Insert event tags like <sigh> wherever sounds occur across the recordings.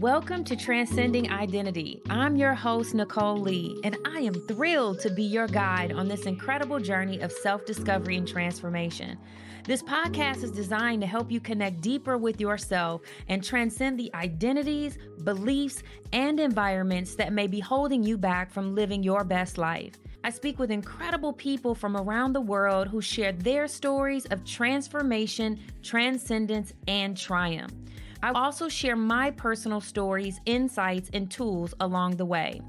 Welcome to Transcending Identity. I'm your host, Nicole Lee, and I am thrilled to be your guide on this incredible journey of self discovery and transformation. This podcast is designed to help you connect deeper with yourself and transcend the identities, beliefs, and environments that may be holding you back from living your best life. I speak with incredible people from around the world who share their stories of transformation, transcendence, and triumph. I also share my personal stories, insights, and tools along the way.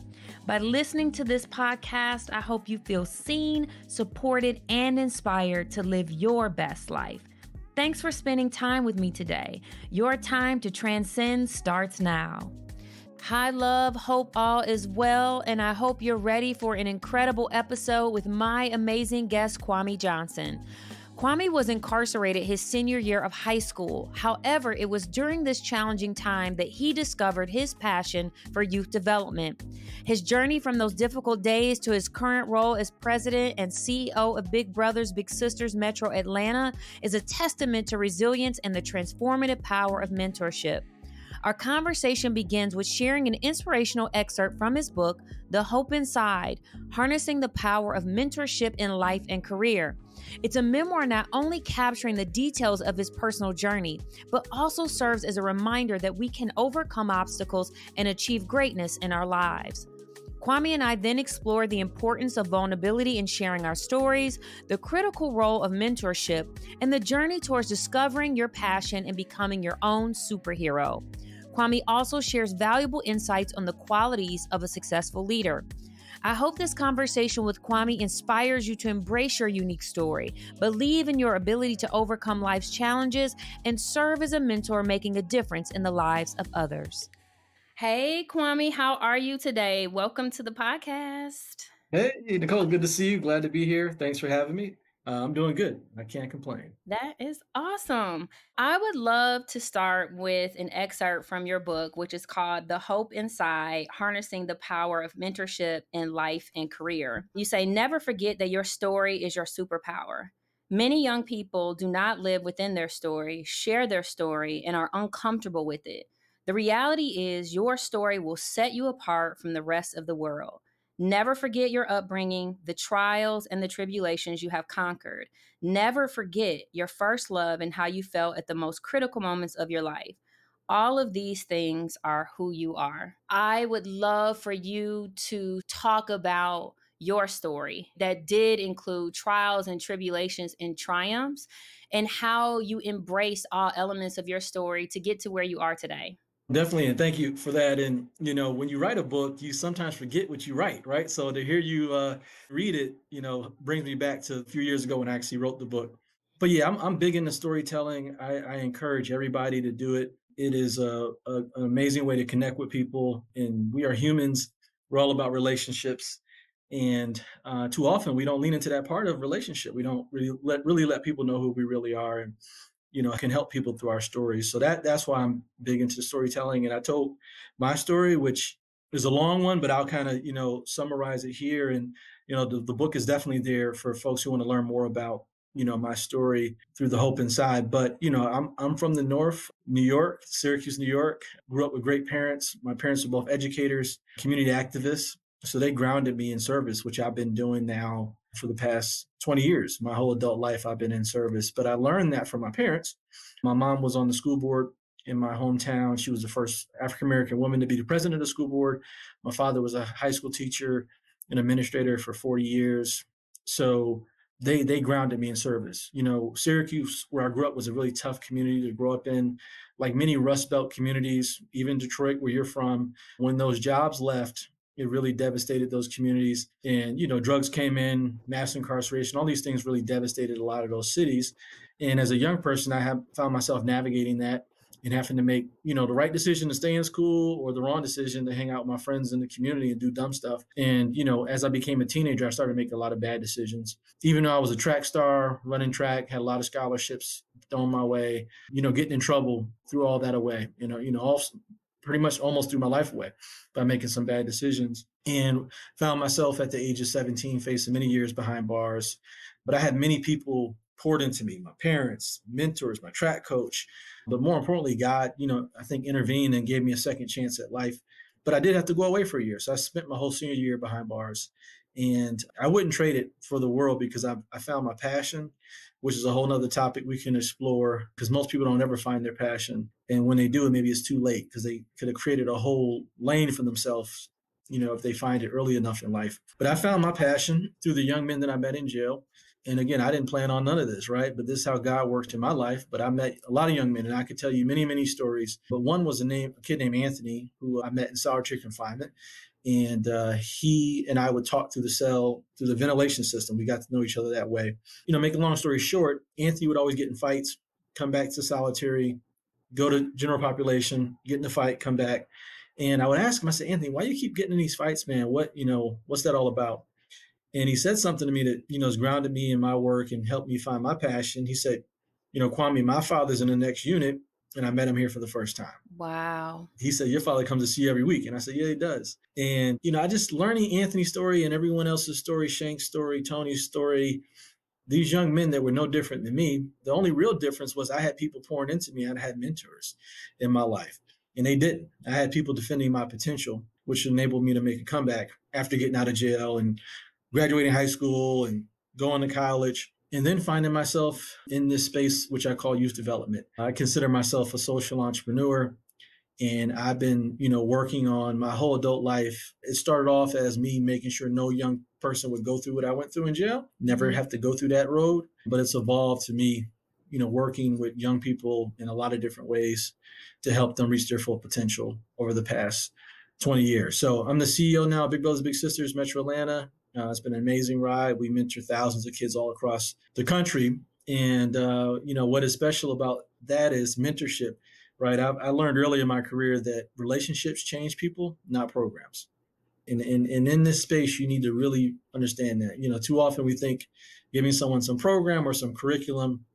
By listening to this podcast, I hope you feel seen, supported, and inspired to live your best life. Thanks for spending time with me today. Your time to transcend starts now. Hi, love. Hope all is well, and I hope you're ready for an incredible episode with my amazing guest, Kwame Johnson. Kwame was incarcerated his senior year of high school. However, it was during this challenging time that he discovered his passion for youth development. His journey from those difficult days to his current role as president and CEO of Big Brothers Big Sisters Metro Atlanta is a testament to resilience and the transformative power of mentorship. Our conversation begins with sharing an inspirational excerpt from his book, The Hope Inside Harnessing the Power of Mentorship in Life and Career. It's a memoir not only capturing the details of his personal journey, but also serves as a reminder that we can overcome obstacles and achieve greatness in our lives. Kwame and I then explore the importance of vulnerability in sharing our stories, the critical role of mentorship, and the journey towards discovering your passion and becoming your own superhero. Kwame also shares valuable insights on the qualities of a successful leader. I hope this conversation with Kwame inspires you to embrace your unique story, believe in your ability to overcome life's challenges, and serve as a mentor, making a difference in the lives of others. Hey, Kwame, how are you today? Welcome to the podcast. Hey, Nicole, good to see you. Glad to be here. Thanks for having me. Uh, I'm doing good. I can't complain. That is awesome. I would love to start with an excerpt from your book, which is called The Hope Inside Harnessing the Power of Mentorship in Life and Career. You say, never forget that your story is your superpower. Many young people do not live within their story, share their story, and are uncomfortable with it. The reality is, your story will set you apart from the rest of the world. Never forget your upbringing, the trials and the tribulations you have conquered. Never forget your first love and how you felt at the most critical moments of your life. All of these things are who you are. I would love for you to talk about your story that did include trials and tribulations and triumphs, and how you embraced all elements of your story to get to where you are today. Definitely, and thank you for that. And you know, when you write a book, you sometimes forget what you write, right? So to hear you uh, read it, you know, brings me back to a few years ago when I actually wrote the book. But yeah, I'm, I'm big into storytelling. I, I encourage everybody to do it. It is a, a, an amazing way to connect with people, and we are humans. We're all about relationships, and uh, too often we don't lean into that part of relationship. We don't really let really let people know who we really are, and you know, I can help people through our stories. So that that's why I'm big into storytelling. And I told my story, which is a long one, but I'll kind of, you know, summarize it here. And, you know, the, the book is definitely there for folks who want to learn more about, you know, my story through the hope inside. But, you know, I'm I'm from the north, New York, Syracuse, New York. Grew up with great parents. My parents were both educators, community activists. So they grounded me in service, which I've been doing now for the past 20 years. My whole adult life, I've been in service. But I learned that from my parents. My mom was on the school board in my hometown. She was the first African American woman to be the president of the school board. My father was a high school teacher and administrator for 40 years. So they they grounded me in service. You know, Syracuse, where I grew up, was a really tough community to grow up in. Like many Rust Belt communities, even Detroit, where you're from, when those jobs left, it really devastated those communities. And, you know, drugs came in, mass incarceration, all these things really devastated a lot of those cities. And as a young person, I have found myself navigating that and having to make, you know, the right decision to stay in school or the wrong decision to hang out with my friends in the community and do dumb stuff. And, you know, as I became a teenager, I started making a lot of bad decisions. Even though I was a track star, running track, had a lot of scholarships thrown my way, you know, getting in trouble, threw all that away. You know, you know, all pretty much almost threw my life away by making some bad decisions and found myself at the age of 17 facing many years behind bars but i had many people poured into me, my parents, mentors, my track coach, but more importantly, God, you know, I think intervened and gave me a second chance at life. But I did have to go away for a year. So I spent my whole senior year behind bars. And I wouldn't trade it for the world because I, I found my passion, which is a whole nother topic we can explore because most people don't ever find their passion. And when they do, it, maybe it's too late because they could have created a whole lane for themselves, you know, if they find it early enough in life. But I found my passion through the young men that I met in jail and again, I didn't plan on none of this, right? But this is how God worked in my life. But I met a lot of young men, and I could tell you many, many stories. But one was a name, a kid named Anthony, who I met in solitary confinement, and uh, he and I would talk through the cell through the ventilation system. We got to know each other that way. You know, make a long story short, Anthony would always get in fights, come back to solitary, go to general population, get in the fight, come back. And I would ask him, I said, Anthony, why do you keep getting in these fights, man? What, you know, what's that all about? And he said something to me that, you know, has grounded me in my work and helped me find my passion. He said, you know, Kwame, my father's in the next unit and I met him here for the first time. Wow. He said, Your father comes to see you every week. And I said, Yeah, he does. And, you know, I just learning Anthony's story and everyone else's story, Shank's story, Tony's story, these young men that were no different than me. The only real difference was I had people pouring into me. I had mentors in my life, and they didn't. I had people defending my potential, which enabled me to make a comeback after getting out of jail and graduating high school and going to college and then finding myself in this space which i call youth development i consider myself a social entrepreneur and i've been you know working on my whole adult life it started off as me making sure no young person would go through what i went through in jail never mm-hmm. have to go through that road but it's evolved to me you know working with young people in a lot of different ways to help them reach their full potential over the past 20 years so i'm the ceo now of big brothers big sisters metro atlanta uh, it's been an amazing ride. We mentor thousands of kids all across the country. And, uh, you know, what is special about that is mentorship, right? I, I learned early in my career that relationships change people, not programs. And, and, and in this space, you need to really understand that. You know, too often we think giving someone some program or some curriculum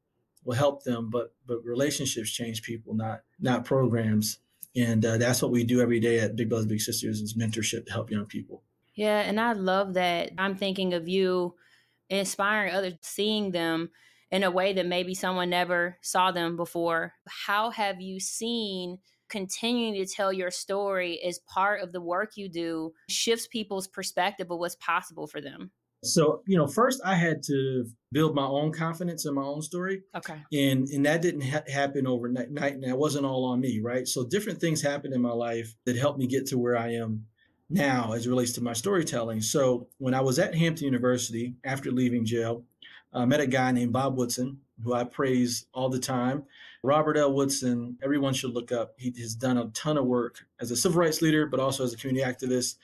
will help them, but but relationships change people, not not programs. And uh, that's what we do every day at Big Brothers Big Sisters is mentorship to help young people. Yeah, and I love that. I'm thinking of you inspiring others, seeing them in a way that maybe someone never saw them before. How have you seen continuing to tell your story as part of the work you do shifts people's perspective of what's possible for them? So, you know, first I had to build my own confidence in my own story. Okay. And and that didn't ha- happen overnight. And that wasn't all on me, right? So different things happened in my life that helped me get to where I am now as it relates to my storytelling. So when I was at Hampton University after leaving jail, I met a guy named Bob Woodson, who I praise all the time. Robert L. Woodson, everyone should look up. He has done a ton of work as a civil rights leader, but also as a community activist,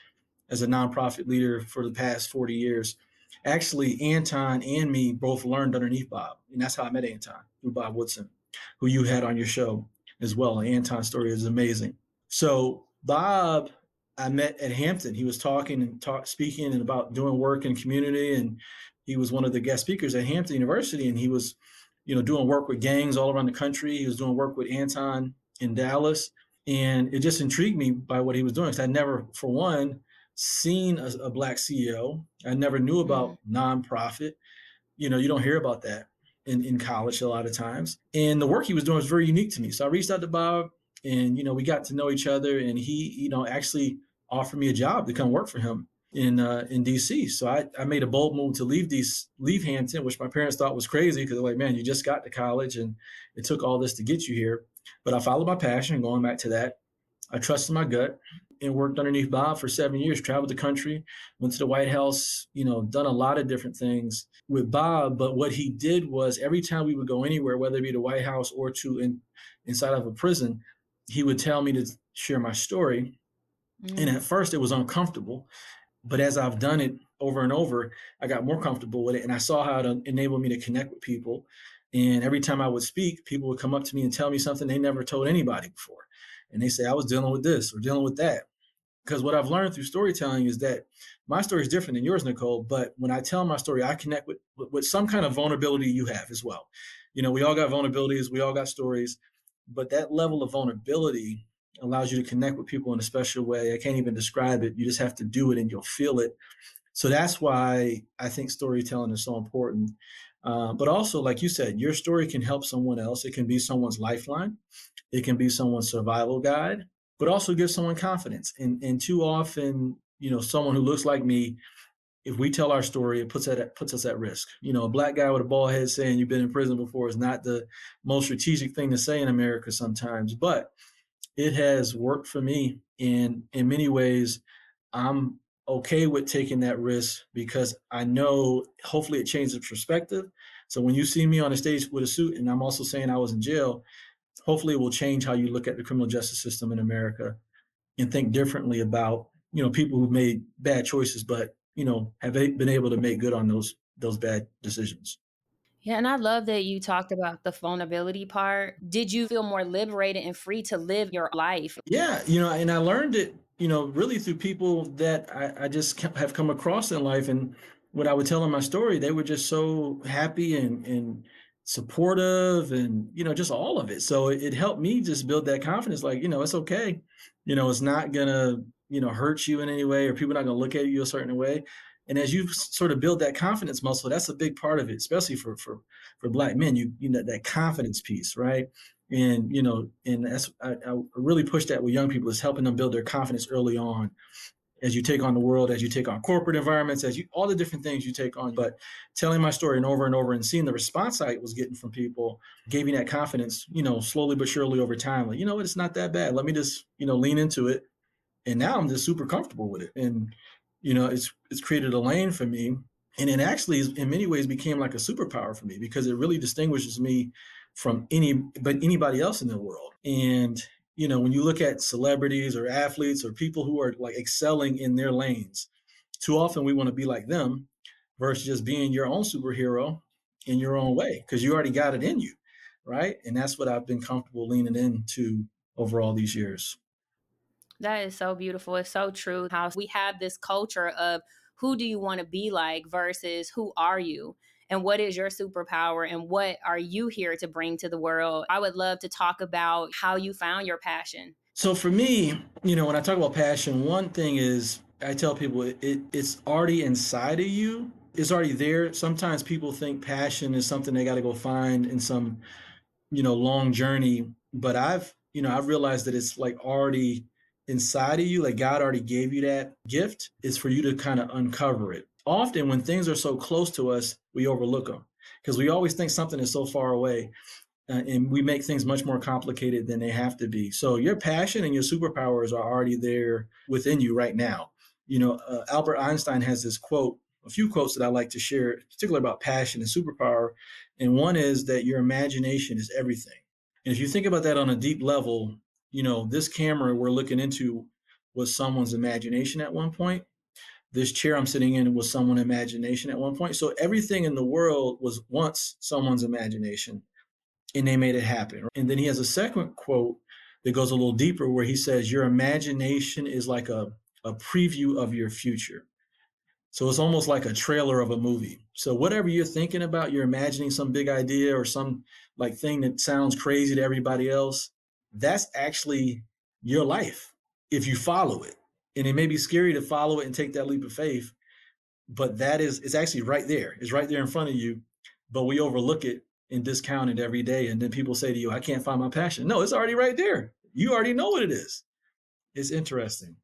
as a nonprofit leader for the past 40 years. Actually, Anton and me both learned underneath Bob, and that's how I met Anton through Bob Woodson, who you had on your show as well. Anton's story is amazing. So Bob I met at Hampton. He was talking and talk, speaking and about doing work in community, and he was one of the guest speakers at Hampton University. And he was, you know, doing work with gangs all around the country. He was doing work with Anton in Dallas, and it just intrigued me by what he was doing. Because I never, for one, seen a, a, black CEO. I never knew about mm-hmm. nonprofit. You know, you don't hear about that in, in college a lot of times. And the work he was doing was very unique to me. So I reached out to Bob and you know we got to know each other and he you know actually offered me a job to come work for him in uh, in DC. So I, I made a bold move to leave these leave Hampton, which my parents thought was crazy because they're like, man, you just got to college and it took all this to get you here. But I followed my passion, and going back to that. I trusted my gut and worked underneath Bob for seven years, traveled the country, went to the White House, you know, done a lot of different things with Bob. But what he did was every time we would go anywhere, whether it be the White House or to in, inside of a prison, he would tell me to share my story. Mm. And at first it was uncomfortable. But as I've done it over and over, I got more comfortable with it. And I saw how it enabled me to connect with people. And every time I would speak, people would come up to me and tell me something they never told anybody before. And they say, I was dealing with this or dealing with that. Because what I've learned through storytelling is that my story is different than yours, Nicole. But when I tell my story, I connect with, with some kind of vulnerability you have as well. You know, we all got vulnerabilities, we all got stories but that level of vulnerability allows you to connect with people in a special way. I can't even describe it. You just have to do it and you'll feel it. So that's why I think storytelling is so important. Uh, but also, like you said, your story can help someone else. It can be someone's lifeline. It can be someone's survival guide, but also give someone confidence. And and too often, you know, someone who looks like me, if we tell our story, it puts at puts us at risk. You know, a black guy with a bald head saying you've been in prison before is not the most strategic thing to say in America sometimes, but it has worked for me. And in many ways, I'm okay with taking that risk because I know hopefully it changes perspective. So when you see me on a stage with a suit and I'm also saying I was in jail, hopefully it will change how you look at the criminal justice system in America and think differently about, you know, people who've made bad choices, but, you know, have been able to make good on those those bad decisions. Yeah, and I love that you talked about the vulnerability part. Did you feel more liberated and free to live your life? Yeah, you know, and I learned it you know, really through people that I, I just have come across in life. And when I would tell them my story, they were just so happy and, and supportive and, you know, just all of it. So it, it helped me just build that confidence. Like, you know, it's okay. You know, it's not going to, you know, hurt you in any way or people not going to look at you a certain way. And as you sort of build that confidence muscle, that's a big part of it, especially for for for black men. You you know that confidence piece, right? and you know and that's I, I, really push that with young people is helping them build their confidence early on. As you take on the world as you take on corporate environments as you all the different things you take on. But telling my story and over and over and seeing the response i was getting from people gave me that confidence you know slowly but surely over time like you know what? It's not that bad. Let me just you know lean into it. And now i'm just super comfortable with it. And you know it's it's created a lane for me and it actually in many ways became like a superpower for me because it really distinguishes me from any but anybody else in the world. And you know, when you look at celebrities or athletes or people who are like excelling in their lanes, too often we want to be like them versus just being your own superhero in your own way because you already got it in you, right? And that's what I've been comfortable leaning into over all these years. That is so beautiful. It's so true how we have this culture of who do you want to be like versus who are you? and what is your superpower and what are you here to bring to the world? I would love to talk about how you found your passion. So for me, you know, when I talk about passion, one thing is I tell people it, it, it's already inside of you. It's already there. Sometimes people think passion is something they got to go find in some, you know, long journey. But I've, you know, I've realized that it's like already inside of you. Like God already gave you that gift. is for you to kind of uncover it often when things are so close to us, we overlook them because we always think something is so far away. Uh, and we make things much more complicated than they have to be. So your passion and your superpowers are already there within you right now. You know, uh, Albert Einstein has this quote, a few quotes that I like to share, particularly about passion and superpower. And one is that your imagination is everything. And if you think about that on a deep level, you know, this camera we're looking into was someone's imagination at one point this chair I'm sitting in was someone's imagination at one point. So everything in the world was once someone's imagination and they made it happen. And then he has a second quote that goes a little deeper where he says, Your imagination is like a, a preview of your future. So it's almost like a trailer of a movie. So whatever you're thinking about, you're imagining some big idea or some like thing that sounds crazy to everybody else. That's actually your life if you follow it. And it may be scary to follow it and take that leap of faith but that is it's actually right there. It's right there in front of you but we overlook it and discount it every day. And then people say to you i can't find my passion. No it's already right there. You already know what it is. It's interesting.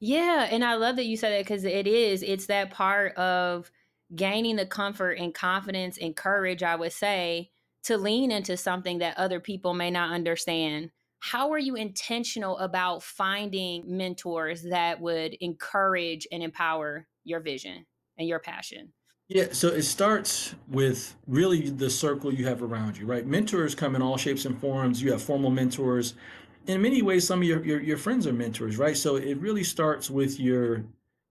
Yeah and i love that you said that because it is. It's that part of gaining the comfort and confidence and courage i would say to lean into something that other people may not understand how are you intentional about finding mentors that would encourage and empower your vision and your passion? Yeah, so it starts with really the circle you have around you, right? Mentors come in all shapes and forms. You have formal mentors. In many ways, some of your, your, your friends are mentors, right? So it really starts with your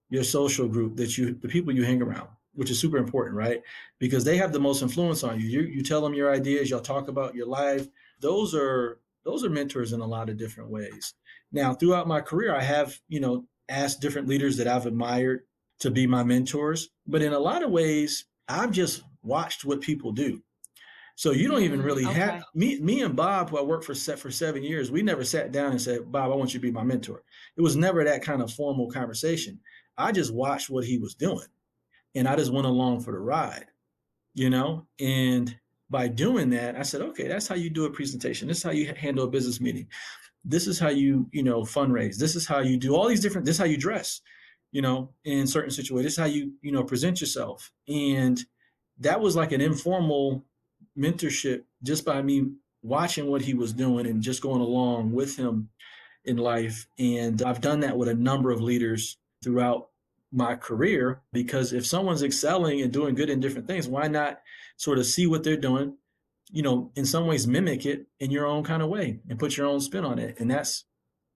your social group that you the people you hang around, which is super important, right? Because they have the most influence on you. You you tell them your ideas, y'all talk about your life. Those are those are mentors in a lot of different ways. Now, throughout my career, I have, you know, asked different leaders that I've admired to be my mentors. But in a lot of ways, I've just watched what people do. So you don't even mm, really okay. have me. Me and Bob, who I worked for set for seven years, we never sat down and said, "Bob, I want you to be my mentor." It was never that kind of formal conversation. I just watched what he was doing, and I just went along for the ride. you know? And by doing that, I said, okay, that's how you do a presentation. This is how you handle a business meeting. This is how you, you know, fundraise. This is how you do all these different, this is how you dress, you know, in certain situations. This is how you, you know, present yourself. And that was like an informal mentorship just by me watching what he was doing and just going along with him in life. And I've done that with a number of leaders throughout my career because if someone's excelling and doing good in different things, why not sort of see what they're doing, you know, in some ways mimic it in your own kind of way and put your own spin on it. And that's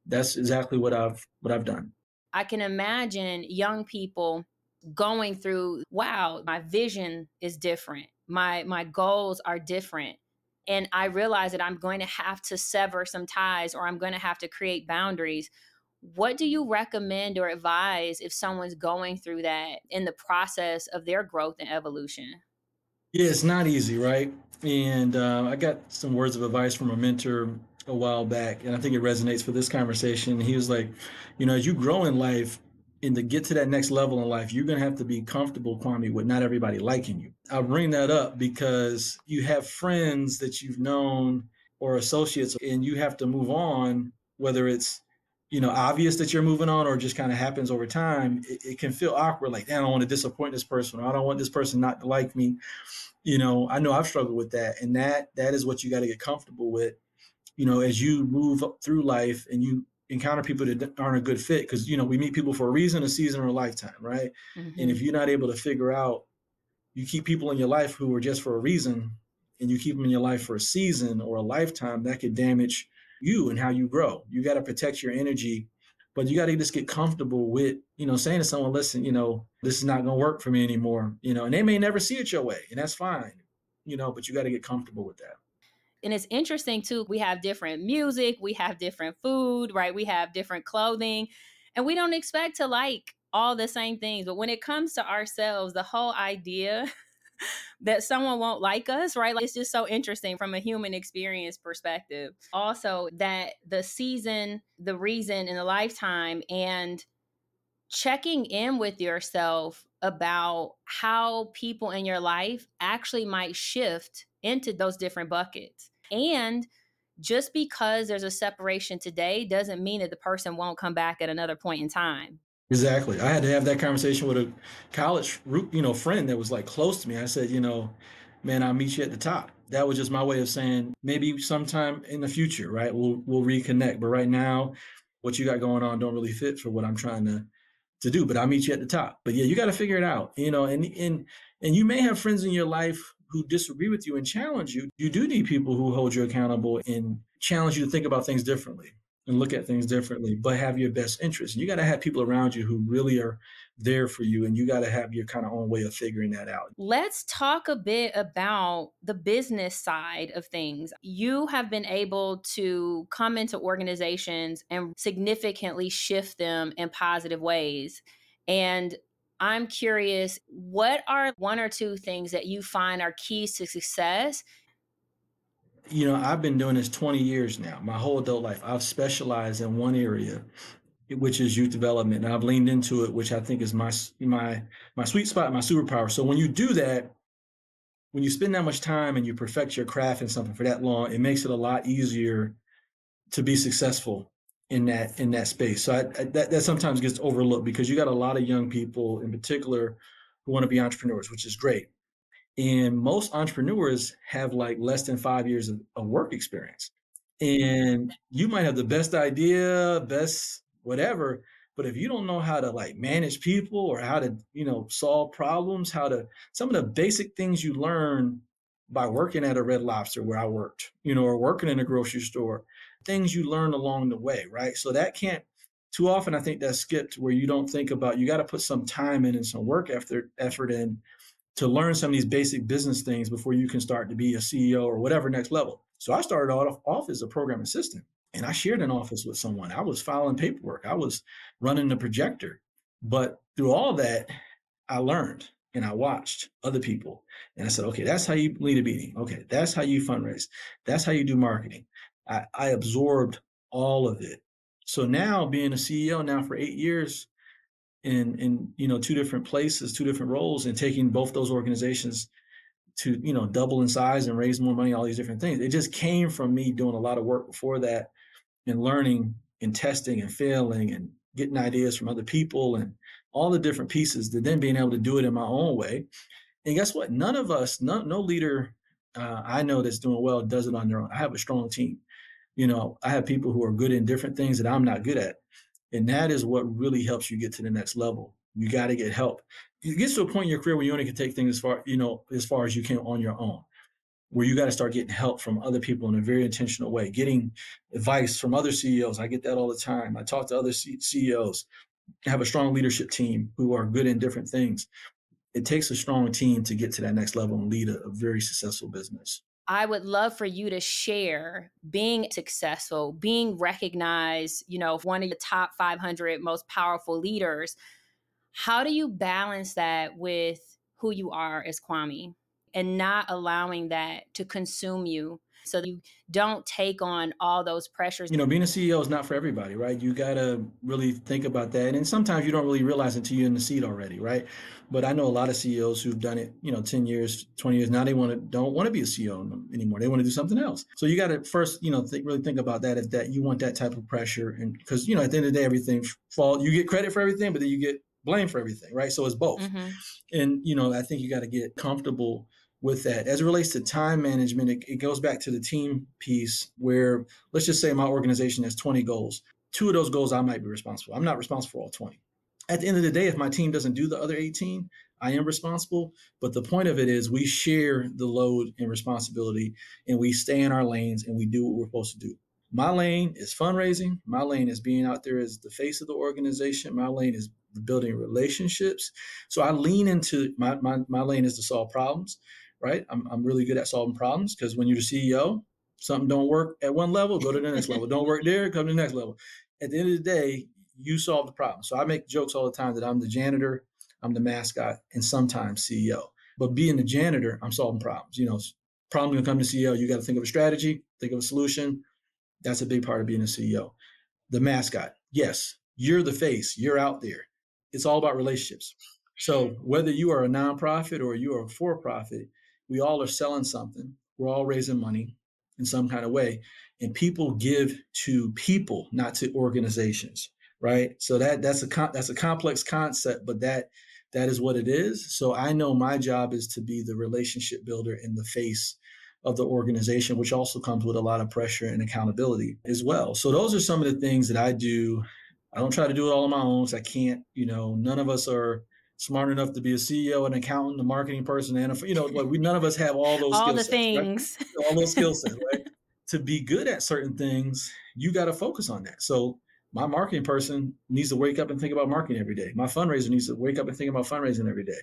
that's exactly what I've what I've done. I can imagine young people going through, wow, my vision is different. My my goals are different and I realize that I'm going to have to sever some ties or I'm going to have to create boundaries. What do you recommend or advise if someone's going through that in the process of their growth and evolution? Yeah, it's not easy, right? And uh, I got some words of advice from a mentor a while back, and I think it resonates for this conversation. He was like, you know, as you grow in life, and to get to that next level in life, you're going to have to be comfortable, Kwame, with not everybody liking you. I bring that up because you have friends that you've known or associates, and you have to move on, whether it's you know obvious that you're moving on or just kind of happens over time it, it can feel awkward like damn i don't want to disappoint this person or i don't want this person not to like me you know i know i've struggled with that and that that is what you got to get comfortable with you know as you move through life and you encounter people that aren't a good fit because you know we meet people for a reason a season or a lifetime right mm-hmm. and if mm-hmm. you're not able to figure out you keep people in your life who are just for a reason and you keep them in your life for a season or a lifetime that could damage you and how you grow. You got to protect your energy but you got to just get comfortable with you know saying to someone listen you know this is not going to work for me anymore you know and they may never see it your way and that's fine you know but you got to get comfortable with that. And it's interesting too we have different music we have different food right? We have different clothing and we don't expect to like all the same things but when it comes to ourselves the whole idea <laughs> that someone won't like us, right? Like it's just so interesting from a human experience perspective. Also, that the season, the reason, and the lifetime, and checking in with yourself about how people in your life actually might shift into those different buckets. And just because there's a separation today doesn't mean that the person won't come back at another point in time. Exactly. I had to have that conversation with a college, you know, friend that was like close to me. I said, you know, man, I'll meet you at the top. That was just my way of saying maybe sometime in the future, right? We'll we'll reconnect. But right now, what you got going on don't really fit for what I'm trying to to do. But I'll meet you at the top. But yeah, you got to figure it out, you know. And and and you may have friends in your life who disagree with you and challenge you, you do need people who hold you accountable and challenge you to think about things differently and look at things differently, but have your best interest. You got to have people around you who really are there for you, and you got to have your kind of own way of figuring that out. Let's talk a bit about the business side of things. You have been able to come into organizations and significantly shift them in positive ways. And I'm curious, what are one or two things that you find are keys to success? You know, I've been doing this 20 years now, my whole adult life. I've specialized in one area, which is youth development. And I've leaned into it, which I think is my my my sweet spot, my superpower. So when you do that, when you spend that much time and you perfect your craft in something for that long, it makes it a lot easier to be successful in that in that space. So I, I, that that sometimes gets overlooked because you got a lot of young people in particular who want to be entrepreneurs, which is great. And most entrepreneurs have like less than five years of, of work experience. And you might have the best idea, best whatever, but if you don't know how to like manage people or how to, you know, solve problems, how to some of the basic things you learn by working at a Red Lobster where I worked, you know, or working in a grocery store, things you learn along the way, right? So that can't too often I think that's skipped where you don't think about you got to put some time in and some work effort effort in to learn some of these basic business things before you can start to be a CEO or whatever next level. So I started off, off as a program assistant and I shared an office with someone. I was filing paperwork. I was running the projector. But through all that, I learned and I watched other people. And I said, okay, that's how you lead a meeting. Okay, that's how you fundraise. That's how you do marketing. I, I absorbed all of it. So now being a CEO now for eight years in in you know two different places, two different roles, and taking both those organizations to you know double in size and raise more money all these different things. It just came from me doing a lot of work before that and learning and testing and failing and getting ideas from other people and all the different pieces to then being able to do it in my own way. And guess what? None of us no, no leader uh, i know that's doing well does it on their own. I have a strong team. You know i have people who are good in different things that i'm not good at and that is what really helps you get to the next level. You got to get help. It gets to a point in your career where you only can take things as far you know as far as you can on your own where you got to start getting help from other people in a very intentional way getting advice from other ceos i get that all the time. I talk to other C- ceos have a strong leadership team who are good in different things. It takes a strong team to get to that next level and lead a, a very successful business I would love for you to share being successful, being recognized, you know, one of the top 500 most powerful leaders. How do you balance that with who you are as Kwame and not allowing that to consume you so you don't take on all those pressures. You know, being a CEO is not for everybody, right? You got to really think about that. And sometimes you don't really realize until you're in the seat already, right? But I know a lot of CEOs who've done it, you know, 10 years, 20 years. Now they want to don't want to be a CEO anymore. They want to do something else. So you got to first, you know, th- really think about that. Is that you want that type of pressure, and because you know, at the end of the day, everything fall. You get credit for everything, but then you get blame for everything, right? So it's both. Mm-hmm. And you know, I think you got to get comfortable with that. As it relates to time management, it, it, goes back to the team piece where let's just say my organization has 20 goals. Two of those goals I might be responsible. I'm not responsible for all 20. At the end of the day, if my team doesn't do the other 18, I am responsible. But the point of it is we share the load and responsibility and we stay in our lanes and we do what we're supposed to do. My lane is fundraising. My lane is being out there as the face of the organization. My lane is building relationships. So I lean into my, my, my lane is to solve problems right? I'm, I'm really good at solving problems because when you're the CEO, something don't work at one level, go to the next level. Don't work there, come to the next level. At the end of the day, you solve the problem. So I make jokes all the time that I'm the janitor, I'm the mascot, and sometimes CEO. But being the janitor, I'm solving problems. You know, problem gonna come to CEO, you got to think of a strategy, think of a solution. That's a big part of being a CEO. The mascot, yes, you're the face, you're out there. It's all about relationships. So whether you are a nonprofit or you are a for-profit, we all are selling something. We're all raising money in some kind of way. And people give to people, not to organizations, right? So that that's a that's a complex concept, but that that is what it is. So I know my job is to be the relationship builder in the face of the organization, which also comes with a lot of pressure and accountability as well. So those are some of the things that I do. I don't try to do it all on my own. So I can't, you know, none of us are smart enough to be a CEO, an accountant, a marketing person, and a, you know, like we none of us have all those all the sets, things, right? <laughs> all those skill sets, <laughs> right? to be good at certain things, you got to focus on that. So my marketing person needs to wake up and think about marketing every day. My fundraiser needs to wake up and think about fundraising every day.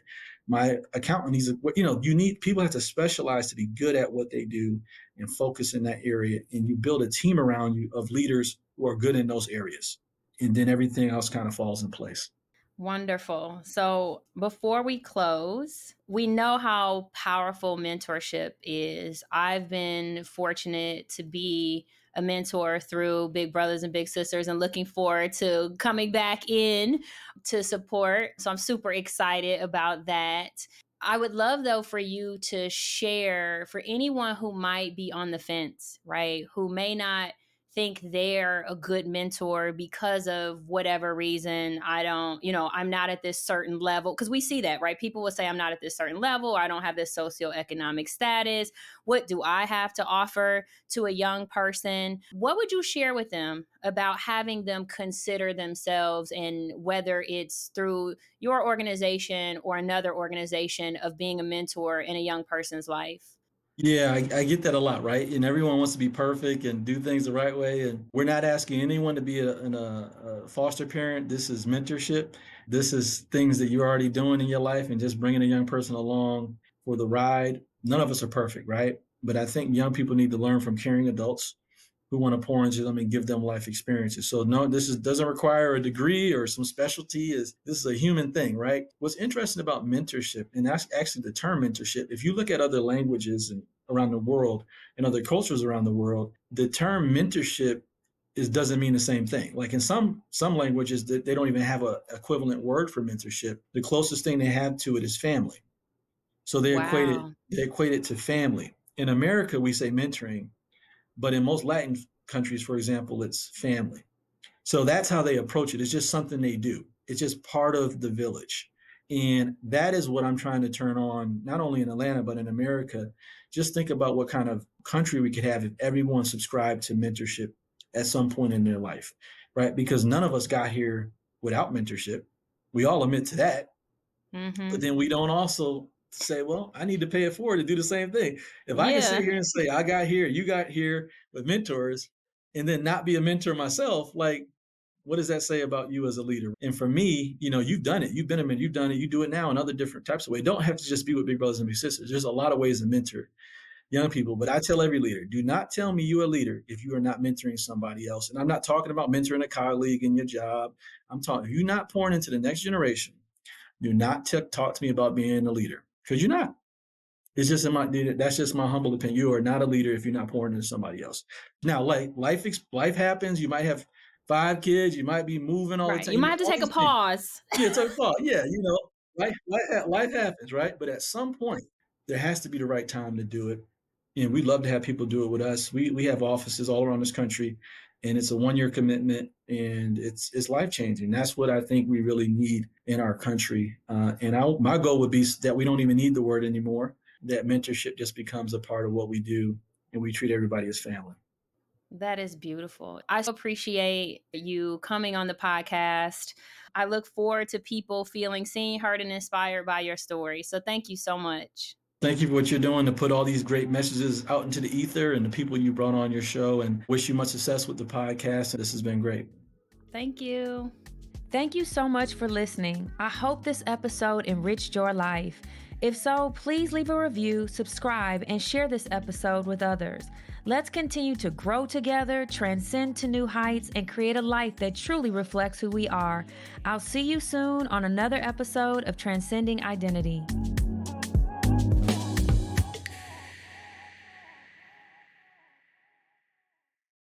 My accountant needs to, you know, you need people have to specialize to be good at what they do and focus in that area. And you build a team around you of leaders who are good in those areas. And then everything else kind of falls in place. Wonderful. So before we close, we know how powerful mentorship is. I've been fortunate to be a mentor through Big Brothers and Big Sisters and looking forward to coming back in to support. So I'm super excited about that. I would love though for you to share for anyone who might be on the fence, right? Who may not think they're a good mentor because of whatever reason i don't you know i'm not at this certain level because we see that right? People will say i'm not at this certain level. I don't have this socioeconomic status. What do i have to offer to a young person? What would you share with them about having them consider themselves and whether it's through your organization or another organization of being a mentor in a young person's life yeah, I, I, get that a lot, right? And everyone wants to be perfect and do things the right way. And we're not asking anyone to be a, a, a, foster parent. This is mentorship. This is things that you're already doing in your life and just bringing a young person along for the ride. None of us are perfect, right? But I think young people need to learn from caring adults who want to pour into them and give them life experiences. So no, this is doesn't require a degree or some specialty. Is this is a human thing, right? What's interesting about mentorship, and that's actually the term mentorship. If you look at other languages and around the world and other cultures around the world, the term mentorship is doesn't mean the same thing. Like in some some languages, that they don't even have a equivalent word for mentorship. The closest thing they have to it is family So they wow. equate it they equate it to family. In America, we say mentoring, but in most Latin countries, for example, it's family. So that's how they approach it. It's just something they do. It's just part of the village. And that is what I'm trying to turn on, not only in Atlanta, but in America. Just think about what kind of country we could have if everyone subscribed to mentorship at some point in their life, right? Because none of us got here without mentorship. We all admit to that. Mm-hmm. But then we don't also say, well, I need to pay it forward to do the same thing. If I yeah. can sit here and say, I got here, you got here with mentors, and then not be a mentor myself, like, what does that say about you as a leader? And for me, you know, you've done it. You've been a mentor. You've done it. You do it now in other different types of ways. Don't have to just be with big brothers and big sisters. There's a lot of ways to mentor young people. But I tell every leader, do not tell me you're a leader if you are not mentoring somebody else. And I'm not talking about mentoring a colleague in your job. I'm talking, if you're not pouring into the next generation. Do not t- talk to me about being a leader because you're not. It's just in my that's just my humble opinion. You are not a leader if you're not pouring into somebody else. Now, like life life happens. You might have five kids. You might be moving all right. the time. You might have to take a pause. Yeah, take a <laughs> pause. Yeah, you know, life, life life happens, right? But at some point, there has to be the right time to do it. And we'd love to have people do it with us. We we have offices all around this country, and it's a one year commitment, and it's it's life changing. That's what I think we really need in our country. Uh, and I, my goal would be that we don't even need the word anymore that mentorship just becomes a part of what we do and we treat everybody as family. That is beautiful. I appreciate you coming on the podcast. I look forward to people feeling seen, heard, and inspired by your story. So thank you so much. Thank you for what you're doing to put all these great messages out into the ether and the people you brought on your show and wish you much success with the podcast. This has been great. Thank you. Thank you so much for listening. I hope this episode enriched your life. If so, please leave a review, subscribe, and share this episode with others. Let's continue to grow together, transcend to new heights, and create a life that truly reflects who we are. I'll see you soon on another episode of Transcending Identity.